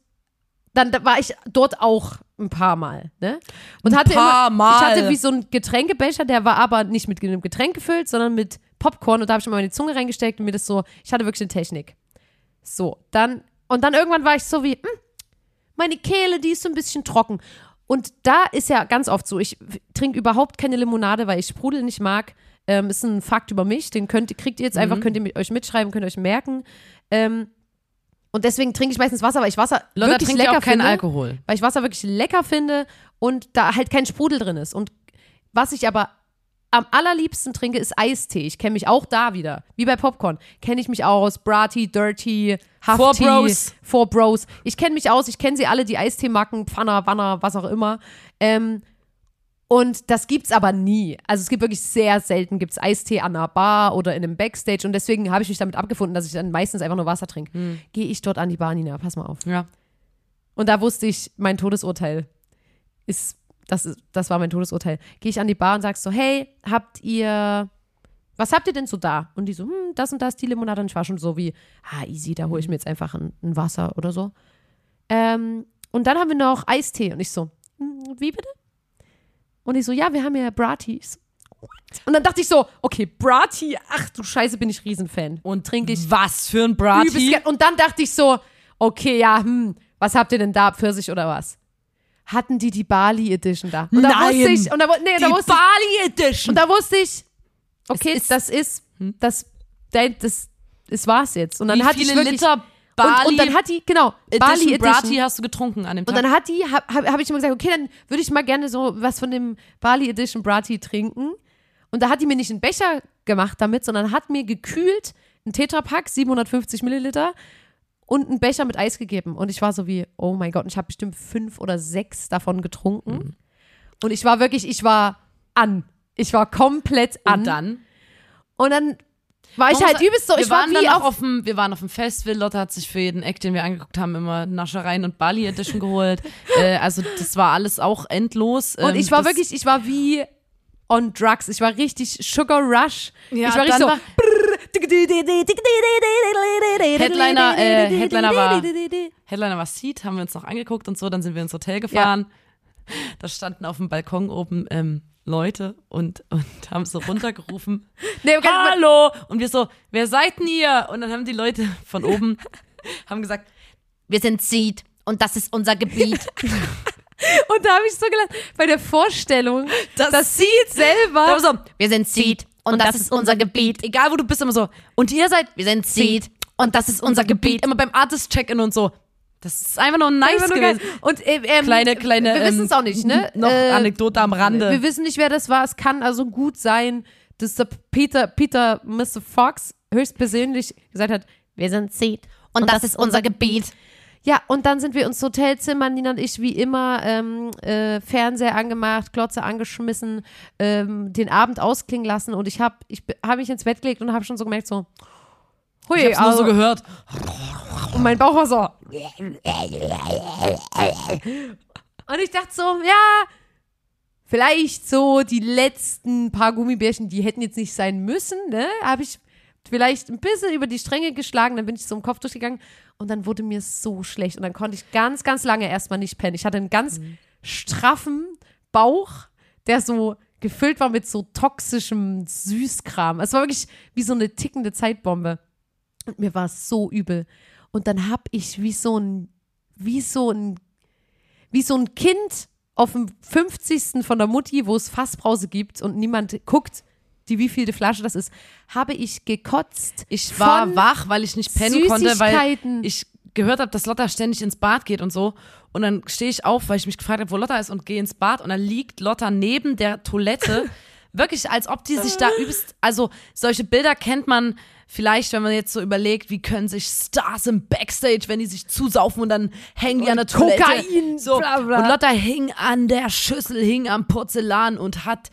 dann da war ich dort auch ein paar Mal, ne? Und Ein hatte paar immer, Mal. ich hatte wie so einen Getränkebecher, der war aber nicht mit einem Getränk gefüllt, sondern mit Popcorn und da habe ich immer meine Zunge reingesteckt und mir das so, ich hatte wirklich eine Technik. So, dann und dann irgendwann war ich so wie, hm, meine Kehle, die ist so ein bisschen trocken. Und da ist ja ganz oft so, ich trinke überhaupt keine Limonade, weil ich Sprudel nicht mag. Ähm, ist ein Fakt über mich, den könnt, kriegt ihr jetzt einfach, könnt ihr mit euch mitschreiben, könnt ihr euch merken. Ähm, und deswegen trinke ich meistens Wasser, weil ich Wasser Lotta wirklich trinkt ja lecker auch keinen finde. Alkohol. Weil ich Wasser wirklich lecker finde und da halt kein Sprudel drin ist. Und was ich aber am allerliebsten trinke, ist Eistee. Ich kenne mich auch da wieder. Wie bei Popcorn. Kenne ich mich aus. Brati, Dirty, Hafti. Four Bros. Four Bros. Ich kenne mich aus. Ich kenne sie alle, die Eistee-Marken, Pfanner, Wanner, was auch immer. Ähm, und das gibt's aber nie. Also es gibt wirklich sehr selten gibt's Eistee an einer Bar oder in einem Backstage. Und deswegen habe ich mich damit abgefunden, dass ich dann meistens einfach nur Wasser trinke. Hm. Gehe ich dort an die Bar, Nina, pass mal auf. Ja. Und da wusste ich, mein Todesurteil ist, das, ist, das war mein Todesurteil. Gehe ich an die Bar und sag so, hey, habt ihr, was habt ihr denn so da? Und die so, hm, das und das, die Limonade. Und ich war schon so wie, ah, easy, da hole ich mir jetzt einfach ein, ein Wasser oder so. Ähm, und dann haben wir noch Eistee. Und ich so, hm, wie bitte? Und ich so, ja, wir haben ja Bratis. Und dann dachte ich so, okay, Brati, ach du Scheiße, bin ich Riesenfan. Und trinke ich Was für ein Brati. Und dann dachte ich so, okay, ja, hm, was habt ihr denn da, Pfirsich oder was? hatten die die Bali Edition da. Und da Nein. wusste ich, und da, nee, da Die wusste ich, Bali Edition. und da wusste ich, okay, ist- das ist, das, das, das, das war's jetzt. Und dann Wie hatte viele ich wirklich, Liter Bali und, und dann hat die, genau, Edition Bali Brati Edition. hast du getrunken an dem Und Tag? dann hat die, habe hab, hab ich immer gesagt, okay, dann würde ich mal gerne so was von dem Bali Edition Brati trinken. Und da hat die mir nicht einen Becher gemacht damit, sondern hat mir gekühlt einen Tetrapack, 750 Milliliter und einen Becher mit Eis gegeben. Und ich war so wie, oh mein Gott, und ich habe bestimmt fünf oder sechs davon getrunken. Mhm. Und ich war wirklich, ich war an. Ich war komplett an. und dann? Und dann war ich halt übelst so, wir ich war waren wie auf, auf dem, wir waren auf dem Festival. Lotte hat sich für jeden Eck, den wir angeguckt haben, immer Naschereien und Bali Edition geholt. äh, also das war alles auch endlos. Und Ähm, ich war wirklich, ich war wie on drugs. Ich war richtig Sugar Rush. Ja, ich war richtig so. war- Headliner, äh, Headliner war- Headliner war Seat, haben wir uns noch angeguckt und so. Dann sind wir ins Hotel gefahren. Da standen auf dem Balkon oben ähm, Leute und, und haben so runtergerufen. Nee, ganz- Hallo! Und wir so, wer seid denn ihr? Und dann haben die Leute von oben haben gesagt, wir sind Seed und das ist unser Gebiet. Und da habe ich so gelacht, bei der Vorstellung, Das dass sie selber. Da so, wir sind Seed und, das, ist unser Gebiet. Egal wo du bist, immer so. Und ihr seid, wir sind Seed und das ist unser Gebiet. Immer beim Artist-Check-In und so. Das ist einfach nur nice Einfach nur geil. gewesen. Und äh, ähm, Kleine, kleine. Wir wissen es ähm, auch nicht, ne? Noch Äh, Anekdote am Rande. Wir wissen nicht, wer das war. Es kann also gut sein, dass der Peter, Peter, Mr. Fox höchstpersönlich gesagt hat, wir sind Seed. und, das, ist unser Gebiet. Ja, und dann sind wir ins Hotelzimmer, Nina und ich, wie immer, ähm, äh, Fernseher angemacht, Glotze angeschmissen, ähm, den Abend ausklingen lassen und ich habe ich hab mich ins Bett gelegt und habe schon so gemerkt, so, hui, Ich hab's nur also, so gehört. und mein Bauch war so. Und ich dachte so, ja, vielleicht so die letzten paar Gummibärchen, die hätten jetzt nicht sein müssen, ne? Habe ich vielleicht ein bisschen über die Stränge geschlagen, dann bin ich so im Kopf durchgegangen und dann wurde mir so schlecht und dann konnte ich ganz, ganz lange erstmal nicht pennen. Ich hatte einen ganz straffen Bauch, der so gefüllt war mit so toxischem Süßkram. Es war wirklich wie so eine tickende Zeitbombe. Und mir war es so übel. Und dann hab ich wie so ein, wie so ein, wie so ein Kind auf dem 50. von der Mutti, wo es Fassbrause gibt und niemand guckt, die wievielte Flasche das ist, habe ich gekotzt. Ich war wach, weil ich nicht pennen konnte, weil ich gehört habe, dass Lotta ständig ins Bad geht und so. Und dann stehe ich auf, weil ich mich gefragt habe, wo Lotta ist und gehe ins Bad und dann liegt Lotta neben der Toilette. Wirklich, als ob die sich da übelst. Also, solche Bilder kennt man vielleicht, wenn man jetzt so überlegt, wie können sich Stars im Backstage, wenn die sich zusaufen und dann hängen die an der Toilette. Kokain, so. bla, bla. Und Lotta hing an der Schüssel, hing am Porzellan und hat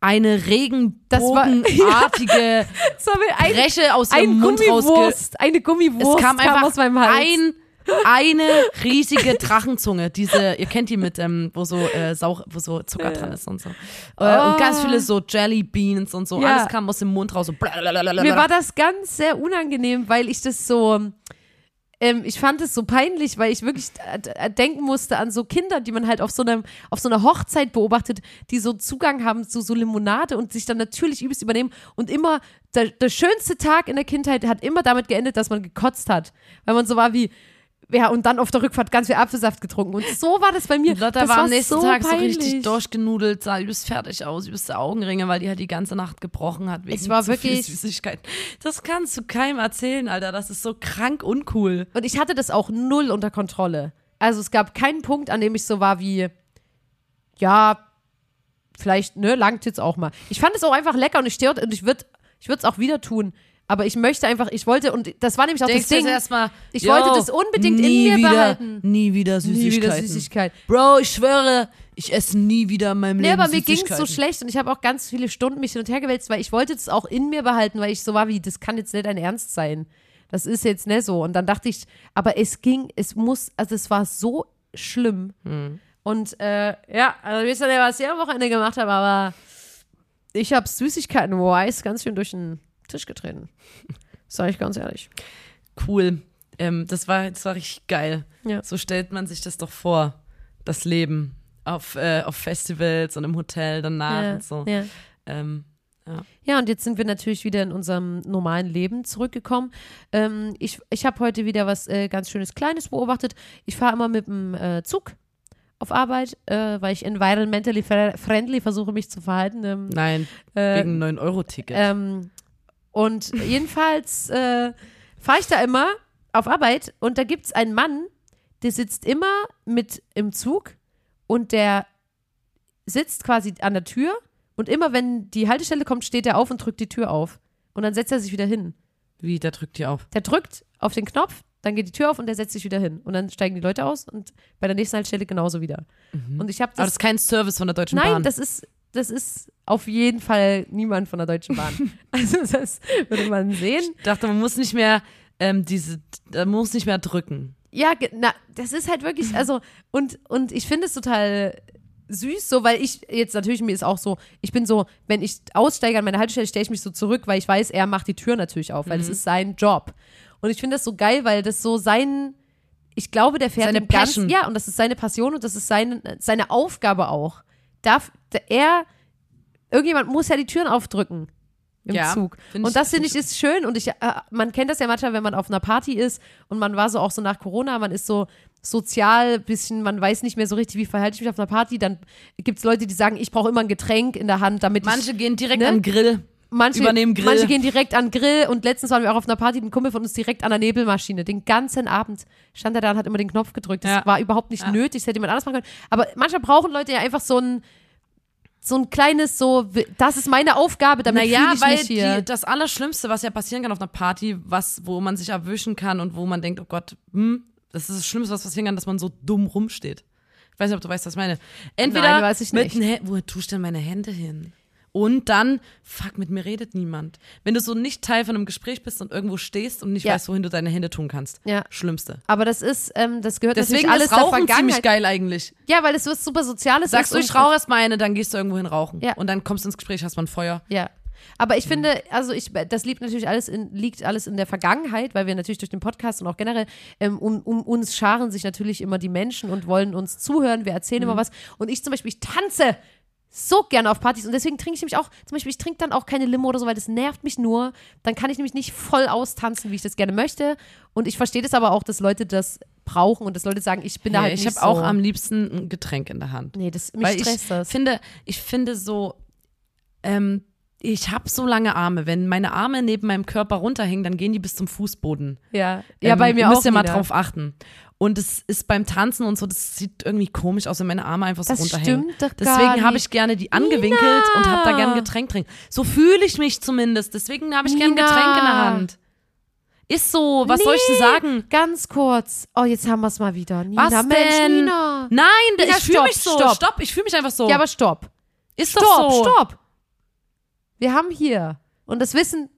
eine regenbogenartige ein, Breche aus ein ihrem Mund rausge... Eine Gummiwurst Es kam einfach aus meinem Hals. ein eine riesige Drachenzunge, diese, ihr kennt die mit, ähm, wo so äh, Sauch, wo so Zucker dran ist und so. Äh, Und ganz viele so Jelly Beans und so. Oh. Ja. Alles kam aus dem Mund raus. So. Mir war das ganz sehr unangenehm, weil ich das so, ähm, ich fand es so peinlich, weil ich wirklich äh, äh, denken musste an so Kinder, die man halt auf so einem, auf so einer Hochzeit beobachtet, die so Zugang haben zu so Limonade und sich dann natürlich übelst übernehmen und immer, der, der schönste Tag in der Kindheit hat immer damit geendet, dass man gekotzt hat, weil man so war wie, ja, und dann auf der Rückfahrt ganz viel Apfelsaft getrunken. Und so war das bei mir. Lotta das war am nächsten so Tag peinlich. so richtig durchgenudelt, sah übelst fertig aus, übelste Augenringe, weil die halt die ganze Nacht gebrochen hat wegen Es war wirklich- Süßigkeiten. Das kannst du keinem erzählen, Alter. Das ist so krank uncool. Und ich hatte das auch null unter Kontrolle. Also es gab keinen Punkt, an dem ich so war wie, ja, vielleicht, ne, langt jetzt auch mal. Ich fand es auch einfach lecker und ich stehe und ich würde ich würde es auch wieder tun. Aber ich möchte einfach, ich wollte, und das war nämlich auch Denkst das Ding. erstmal, ich yo, wollte das unbedingt in nie mir wieder, behalten. Nie wieder Nie Süßigkeiten. wieder Süßigkeit. Bro, ich schwöre, ich esse nie wieder in meinem Nee, Leben aber mir ging es so schlecht und ich habe auch ganz viele Stunden mich hin und her gewälzt, weil ich wollte das auch in mir behalten, weil ich so war wie, das kann jetzt nicht dein Ernst sein. Das ist jetzt nicht so. Und dann dachte ich, aber es ging, es muss, also es war so schlimm. Hm. Und äh, ja, also wisst ihr nicht, was ich am Wochenende gemacht habe, aber ich habe Süßigkeiten-wise ganz schön durch den Tisch getreten. Sag ich ganz ehrlich. Cool. Ähm, das, war, das war richtig geil. Ja. So stellt man sich das doch vor, das Leben auf, äh, auf Festivals und im Hotel danach ja, und so. ja. Ähm, Ja, und jetzt sind wir natürlich wieder in unserem normalen Leben zurückgekommen. Ähm, ich ich habe heute wieder was äh, ganz Schönes Kleines beobachtet. Ich fahre immer mit dem äh, Zug auf Arbeit, äh, weil ich environmentally friendly versuche, mich zu verhalten. Ähm, Nein, äh, wegen 9-Euro-Ticket. ähm, und jedenfalls äh, fahre ich da immer auf Arbeit und da gibt es einen Mann, der sitzt immer mit im Zug und der sitzt quasi an der Tür und immer wenn die Haltestelle kommt, steht er auf und drückt die Tür auf. Und dann setzt er sich wieder hin. Wie, der drückt die auf. Der drückt auf den Knopf, dann geht die Tür auf und der setzt sich wieder hin. Und dann steigen die Leute aus und bei der nächsten Haltestelle genauso wieder. Und ich habe Aber das. das ist kein Service von der Deutschen Nein, Bahn. das ist, das ist auf jeden Fall niemand von der Deutschen Bahn. also das würde man sehen. ich dachte, man muss nicht mehr ähm, diese, man muss nicht mehr drücken. Ja, na, das ist halt wirklich, also, und, und ich finde es total süß, so, weil ich jetzt natürlich, mir ist auch so, ich bin so, wenn ich aussteige an meiner Haltestelle, stelle ich mich so zurück, weil ich weiß, er macht die Tür natürlich auf, weil Mhm. das ist sein Job. Und ich finde das so geil, weil das so sein, ich glaube, der fährt Seine im ganz, Passion. ja, und das ist seine Passion und das ist seine, seine Aufgabe auch. Darf, er, irgendjemand muss ja die Türen aufdrücken im Ja, Zug. Und das finde find ich ist schön und ich, äh, man kennt das ja manchmal, wenn man auf einer Party ist und man war so auch so nach Corona, man ist so sozial bisschen, man weiß nicht mehr so richtig, wie verhalte ich mich auf einer Party, dann gibt es Leute, die sagen, ich brauche immer ein Getränk in der Hand, damit Manche ich, gehen direkt ne? an den Grill. Manche, übernehmen Grill. manche gehen direkt an Grill und letztens waren wir auch auf einer Party, ein Kumpel von uns direkt an der Nebelmaschine, den ganzen Abend stand er da und hat immer den Knopf gedrückt, das Ja. war überhaupt nicht Ja. nötig, das hätte jemand anders machen können, aber manchmal brauchen Leute ja einfach so ein so ein kleines, so, das ist meine Aufgabe, damit Naja, ich weil mich hier. die, das Allerschlimmste, was ja passieren kann auf einer Party, was, wo man sich erwischen kann und wo man denkt, oh Gott, hm, das ist das Schlimmste, was passieren kann, dass man so dumm rumsteht. Ich weiß nicht, ob du weißt, was ich meine. Entweder Nein, weiß ich mit nicht. den Hä- wo tue ich denn meine Hände hin? Und dann, fuck, mit mir redet niemand. Wenn du so nicht Teil von einem Gespräch bist und irgendwo stehst und nicht Ja. weißt, wohin du deine Hände tun kannst. Ja. Schlimmste. Aber das ist, ähm, das gehört Deswegen natürlich alles ist Rauchen der ziemlich geil eigentlich. Ja, weil es was super Soziales Sagst ist. du, ich rauche erst mal eine, dann gehst du irgendwo hin rauchen. Ja. Und dann kommst du ins Gespräch, hast mal ein Feuer. Ja. Aber Mhm. ich finde, also ich, das liegt natürlich alles in, liegt alles in der Vergangenheit, weil wir natürlich durch den Podcast und auch generell ähm, um, um uns scharen sich natürlich immer die Menschen und wollen uns zuhören. Wir erzählen Mhm. immer was. Und ich zum Beispiel, ich tanze so gerne auf Partys und deswegen trinke ich nämlich auch, zum Beispiel, ich trinke dann auch keine Limo oder so, weil das nervt mich nur. Dann kann ich nämlich nicht voll austanzen, wie ich das gerne möchte. Und ich verstehe das aber auch, dass Leute das brauchen und dass Leute sagen, ich bin da Ja, halt ich nicht habe auch so. am liebsten ein Getränk in der Hand. Nee, das, mich Weil ich stresst das. finde, ich finde so, ähm, ich habe so lange Arme. Wenn meine Arme neben meinem Körper runterhängen, dann gehen die bis zum Fußboden. Ja, ja Ähm, bei mir ihr müsst auch. ja mal Nina. drauf achten. Und es ist beim Tanzen und so, das sieht irgendwie komisch aus, wenn meine Arme einfach so Das runterhängen. stimmt doch Deswegen habe ich gerne die angewinkelt und habe da gerne Getränk drin. So fühle ich mich zumindest. Deswegen habe ich gerne Nina. Getränk in der Hand. Ist so, was soll ich denn Nee, sagen? Ganz kurz. Oh, jetzt haben wir es mal wieder. Nina, Was Mensch, denn? Nina. Nein, Nina, ich fühle stopp, mich so. stopp. Stopp, ich fühle mich einfach so. Ja, aber stopp. ist Stopp, doch so. stopp. Wir haben hier, und das Wissen,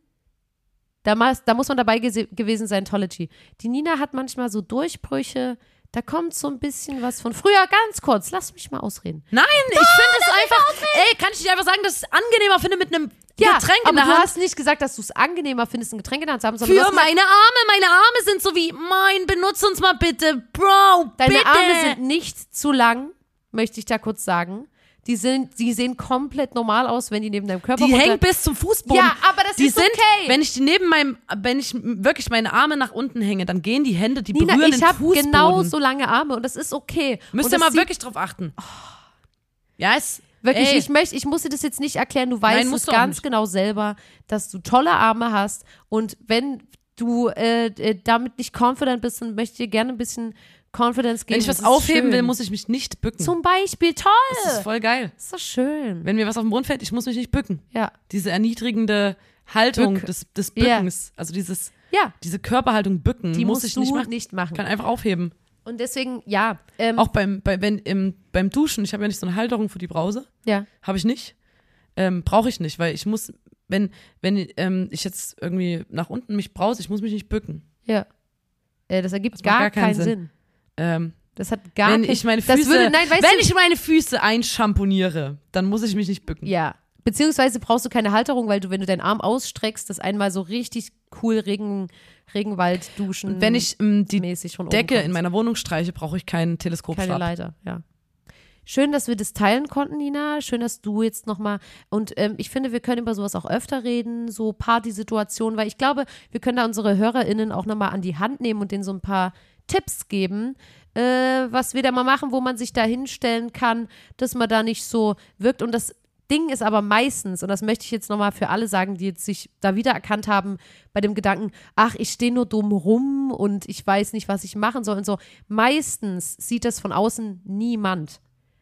da, da muss man dabei gewesen sein, Tology. Die Nina hat manchmal so Durchbrüche, da kommt so ein bisschen was von früher. Ganz kurz, lass mich mal ausreden. Nein, ich finde es einfach. Ey, kann ich dir einfach sagen, dass ich es angenehmer finde mit einem Ja, Getränk aber in der du Hand? hast nicht gesagt, dass du es angenehmer findest, ein Getränk in der Hand zu haben, sondern Für du meine Arme. Meine Arme sind so wie, mein, benutze uns mal bitte, Bro. Deine bitte. Arme sind nicht zu lang, möchte ich da kurz sagen. Die, sind, die sehen komplett normal aus, wenn die neben deinem Körper Die runter- hängen bis zum Fußboden. Ja, aber das die ist sind, okay. Wenn ich die neben meinem, wenn ich wirklich meine Arme nach unten hänge, dann gehen die Hände, die Nina, berühren ich den habe Fußboden. genau so lange Arme und das ist okay. Müsst und ihr das mal sieht- wirklich drauf achten. Ja, es, Wirklich, ey, ich möchte, ich muss dir das jetzt nicht erklären. Du weißt Nein, es musst du auch ganz nicht. genau selber, dass du tolle Arme hast und wenn du äh, äh, damit nicht confident bist, dann möchte ich dir gerne ein bisschen Confidence geben. wenn ich was Das aufheben schön. will, muss ich mich nicht bücken. Zum Beispiel, toll. das ist voll geil. Das ist doch schön. Wenn mir was auf den Boden fällt, ich muss mich nicht bücken. Ja, Diese erniedrigende Haltung Bück. des, des. Bückens, also dieses, ja. diese Körperhaltung bücken, Die muss ich nicht machen. nicht machen. Ich kann einfach aufheben. Und deswegen, ja. Ähm, Auch beim, bei, wenn, im, beim Duschen, ich habe ja nicht so eine Halterung für die Brause. ja. Habe ich nicht. Ähm, Brauche ich nicht, weil ich muss, wenn, wenn ähm, ich jetzt irgendwie nach unten mich brause, ich muss mich nicht bücken. Ja. Äh, das ergibt macht gar, gar keinen keinen Sinn. Sinn. Ähm, Das hat gar wenn ich meine das Füße, würde, nein, wenn du, ich meine Füße einschamponiere, dann muss ich mich nicht bücken. Ja. Beziehungsweise brauchst du keine Halterung, weil du, wenn du deinen Arm ausstreckst, das einmal so richtig cool Regen, Regenwald duschen. Und wenn ich ähm, die Decke in meiner Wohnung streiche, brauche ich keinen keine Teleskopstab. Leiter, ja. Schön, dass wir das teilen konnten, Nina. Schön, dass du jetzt nochmal. Und ähm, ich finde, wir können über sowas auch öfter reden, so Partysituationen, weil ich glaube, wir können da unsere HörerInnen auch nochmal an die Hand nehmen und denen so ein paar Tipps geben, äh, was wir da mal machen, wo man sich da hinstellen kann, dass man da nicht so wirkt. Und das Ding ist aber meistens, und das möchte ich jetzt nochmal für alle sagen, die jetzt sich da wiedererkannt haben, bei dem Gedanken, ach, ich stehe nur dumm rum und ich weiß nicht, was ich machen soll und so. Meistens sieht das von außen niemand.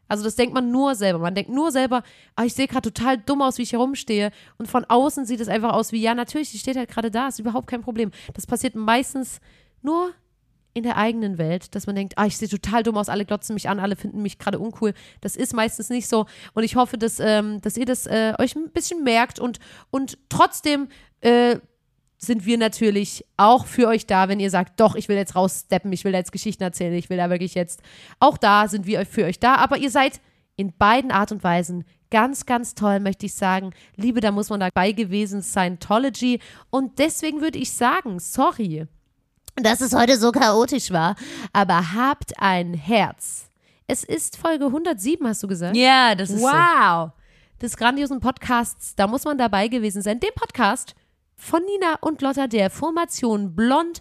Also das denkt man nur selber. Man denkt nur selber, ah, ich sehe gerade total dumm aus, wie ich hier rumstehe. Und von außen sieht es einfach aus wie, ja, natürlich, die steht halt gerade da, ist überhaupt kein Problem. Das passiert meistens nur in der eigenen Welt, dass man denkt, ah, ich sehe total dumm aus, alle glotzen mich an, alle finden mich gerade uncool. Das ist meistens nicht so. Und ich hoffe, dass, ähm, dass ihr das äh, euch ein bisschen merkt und, und trotzdem äh, sind wir natürlich auch für euch da, wenn ihr sagt, doch, ich will jetzt raussteppen, ich will jetzt Geschichten erzählen, ich will da wirklich jetzt. Auch da sind wir für euch da, aber ihr seid in beiden Art und Weisen ganz, ganz toll, möchte ich sagen. Liebe, da muss man dabei gewesen, Scientology. Und deswegen würde ich sagen, sorry, dass es heute so chaotisch war, aber habt ein Herz. Es ist Folge 107, hast du gesagt? Ja, das ist Wow. Des grandiosen Podcasts, da muss man dabei gewesen sein. Dem Podcast von Nina und Lotta der Formation Blond.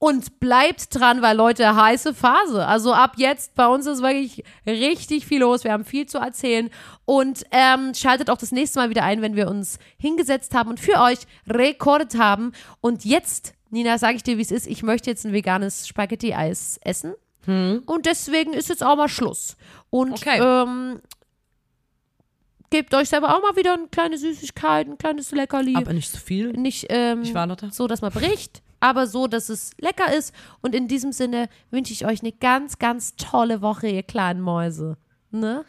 Und bleibt dran, weil Leute, heiße Phase. Also ab jetzt, bei uns ist wirklich richtig viel los. Wir haben viel zu erzählen. Und ähm, schaltet auch das nächste Mal wieder ein, wenn wir uns hingesetzt haben und für euch rekordet haben. Und jetzt Nina, sage ich dir, wie es ist. Ich möchte jetzt ein veganes Spaghetti-Eis essen. Hm. Und deswegen ist jetzt auch mal Schluss. Und Okay. ähm, gebt euch selber auch mal wieder eine kleine Süßigkeit, ein kleines Leckerli. Aber nicht so viel. Nicht ähm, Ich war Lotta. so, dass man bricht, aber so, dass es lecker ist. Und in diesem Sinne wünsche ich euch eine ganz, ganz tolle Woche, ihr kleinen Mäuse. Ne?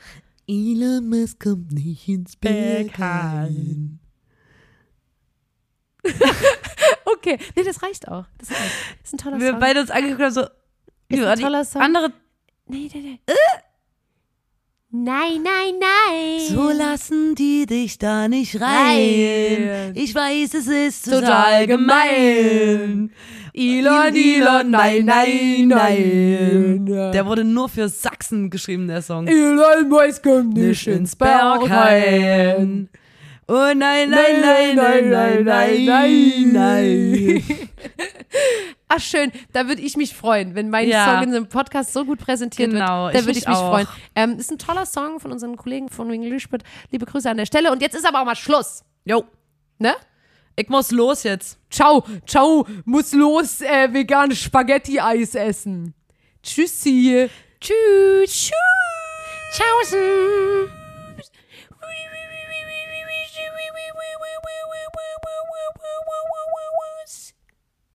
Elon Musk kommt nicht ins Berghain. Okay, nee, das reicht auch. Das reicht. Das ist ein toller Wir Song. beide uns angeguckt haben so. Ist ein toller Song. andere. Nee, nee, nee. Nein, nein, nein. So lassen die dich da nicht rein. Ich weiß, es ist Total total gemein. Elon, Elon, nein, nein, nein. Der wurde nur für Sachsen geschrieben, der Song. Elon Musk kommt Nicht ins Berghain. Oh nein, nein, nein, nein, nein, nein, nein, nein. Ach schön, da würde ich mich freuen, wenn mein Ja. Song in einem Podcast so gut präsentiert Genau, wird. Da würde ich mich auch. freuen. Ähm, ist ein toller Song von unseren Kollegen von English, but liebe Grüße an der Stelle. Und jetzt ist aber auch mal Schluss. Jo, Ne? ich muss los jetzt. Ciao, ciao, muss los äh, veganes Spaghetti-Eis essen. Tschüssi. Tschüss. Tschüss. Tschaußen.